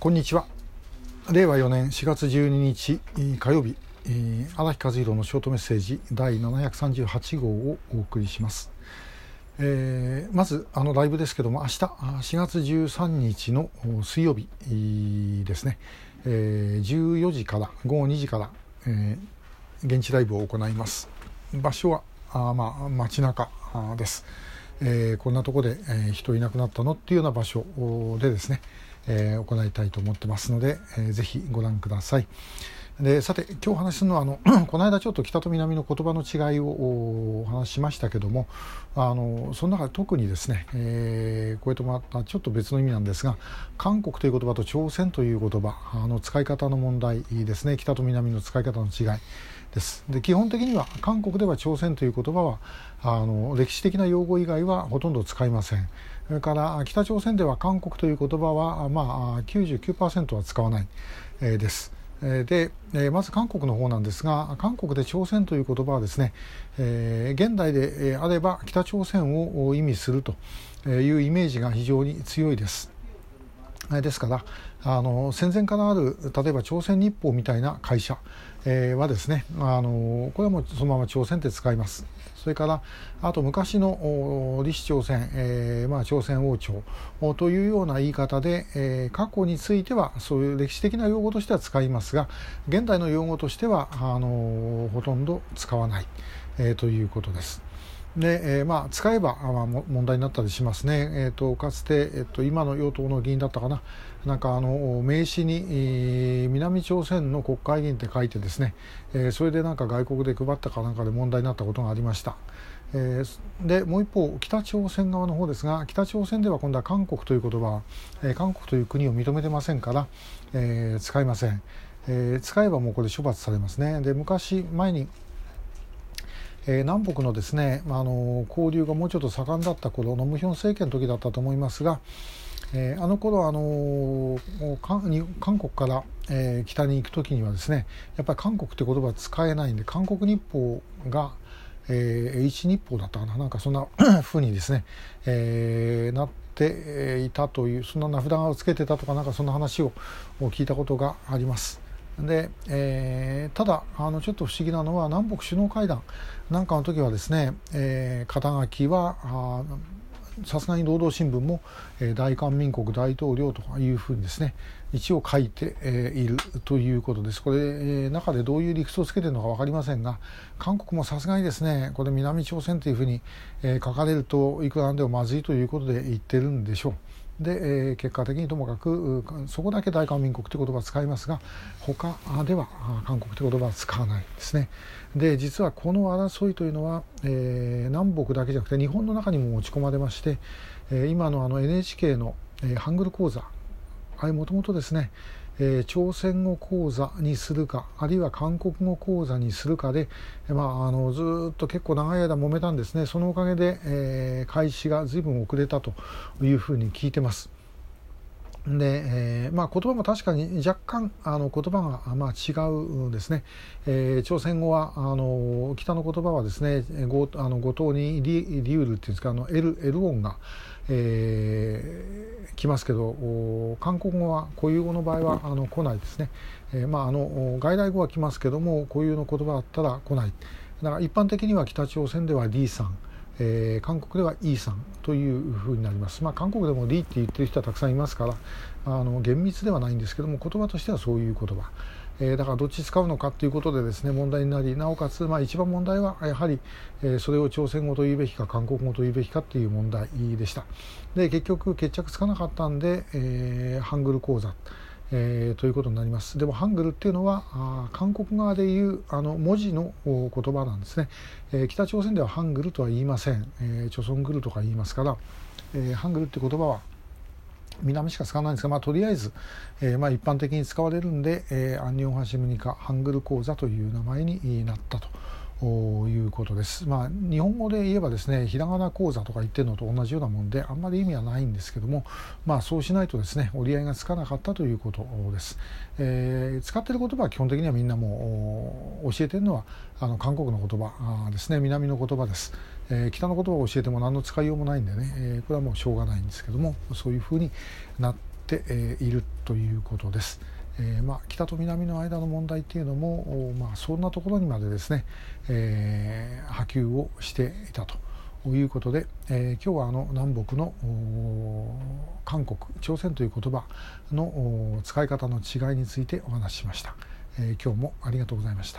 こんにちは。令和4年4月12日火曜日荒木和弘のショートメッセージ第738号をお送りします、えー、まずあのライブですけども明日4月13日の水曜日ですね、えー、14時から午後2時から、えー、現地ライブを行います。場所はあまあ街中です、えー、こんなとこで、えー、人いなくなったのっていうような場所でですね、えー、行いたいと思ってますので、えー、ぜひご覧ください。でさて今日お話しするのはあの この間ちょっと北と南の言葉の違いをお話ししましたけどもあのその中で特にですね、えー、これとまたちょっと別の意味なんですが韓国という言葉と朝鮮という言葉あの使い方の問題ですね。北と南の使い方の違いです。で基本的には韓国では朝鮮という言葉はあの歴史的な用語以外はほとんど使いません。それから北朝鮮では韓国という言葉は、まあ、99%は使わない、えー、ですで、まず韓国の方なんですが韓国で朝鮮という言葉はですね、えー、現代であれば北朝鮮を意味するというイメージが非常に強いです。ですからあの戦前からある例えば朝鮮日報みたいな会社、えー、はですねあのこれはもうそのまま朝鮮って使いますそれからあと昔の李氏朝鮮、えーまあ、朝鮮王朝というような言い方で、えー、過去についてはそういう歴史的な用語としては使いますが現代の用語としてはあのほとんど使わない、えー、ということです。で、えー、まあ、使えば、まあ、問題になったりしますね。えーと、かつて、えーと、今の与党の議員だったかな、なんかあの名刺に、えー、南朝鮮の国会議員って書いてですね、えー、それでなんか外国で配ったかなんかで問題になったことがありました。えー、でもう一方北朝鮮側の方ですが北朝鮮では今度は韓国という言葉、えー、韓国という国を認めてませんから、えー、使いません、えー、使えばもうこれ処罰されますねで昔前にえー、南北のですね、あの交流がもうちょっと盛んだった頃ノムヒョン政権の時だったと思いますが、えー、あの頃あの韓国から、えー、北に行く時にはですねやっぱり韓国って言葉は使えないんで韓国日報が、えー、H 日報だったかななんかそんな ふうにですね、えー、なっていたというそんな名札をつけてたとかなんかそんな話を聞いたことがあります。で、えー、ただあのちょっと不思議なのは南北首脳会談なんかの時はですね、えー、肩書きはさすがに労働新聞も、えー、大韓民国大統領というふうにですね一応書いて、えー、いるということです。これ、えー、中でどういう理屈をつけているのか分かりませんが韓国もさすがにですねこれ南朝鮮というふうに、えー、書かれるといくらなんでもまずいということで言ってるんでしょう。で、えー、結果的にともかくそこだけ大韓民国という言葉を使いますが他では韓国という言葉は使わないですね。で実はこの争いというのは、えー、南北だけじゃなくて日本の中にも持ち込まれまして、えー、今のあの NHK の、えー、ハングル講座あれもともとですねえー、朝鮮語講座にするかあるいは韓国語講座にするかで、まあ、あのずっと結構長い間揉めたんですねそのおかげで、えー、開始がずいぶん遅れたというふうに聞いてます。で、えーまあ、言葉も確かに若干あの言葉が、まあ、違うんですね、えー、朝鮮語はあの北の言葉はですねごあの五島にリリウルっていうんですかあの L, L 音が、えー、来ますけど韓国語は固有語の場合はあの来ないですね、えーまあ、あの外来語は来ますけども固有の言葉だったら来ない。だから一般的には北朝鮮では D さんえー、韓国では E さんというふうになります、まあ、韓国でも D って言ってる人はたくさんいますからあの厳密ではないんですけども言葉としてはそういう言葉、えー、だからどっち使うのかということでですね問題になりなおかつ、まあ、一番問題はやはり、えー、それを朝鮮語と言うべきか韓国語と言うべきかという問題でした。で結局決着つかなかったんで、え、ハングル講座。えー、ということになります。でもハングルっていうのはあ韓国側でいうあの文字の言葉なんですね、えー、北朝鮮ではハングルとは言いません、えー、チョソングルとか言いますから、えー、ハングルって言葉は南しか使わないんですが、まあ、とりあえず、えーまあ、一般的に使われるんで、えー、アンニョンハシムニカハングル講座という名前になったと。いうことです。まあ、日本語で言えばですねひらがな講座とか言ってるのと同じようなもんであんまり意味はないんですけども、まあ、そうしないとですね折り合いがつかなかったということです。えー、使ってる言葉は基本的にはみんなもう教えてるのはあの韓国の言葉ですね南の言葉です。えー、北の言葉を教えても何の使いようもないんでね、えー、これはもうしょうがないんですけどもそういうふうになっているということです。えー、まあ、北と南の間の問題っていうのも、まあ、そんなところにまでですね、えー、波及をしていたということで、えー、今日はあの南北の韓国朝鮮という言葉の使い方の違いについてお話ししました、え今日もありがとうございました。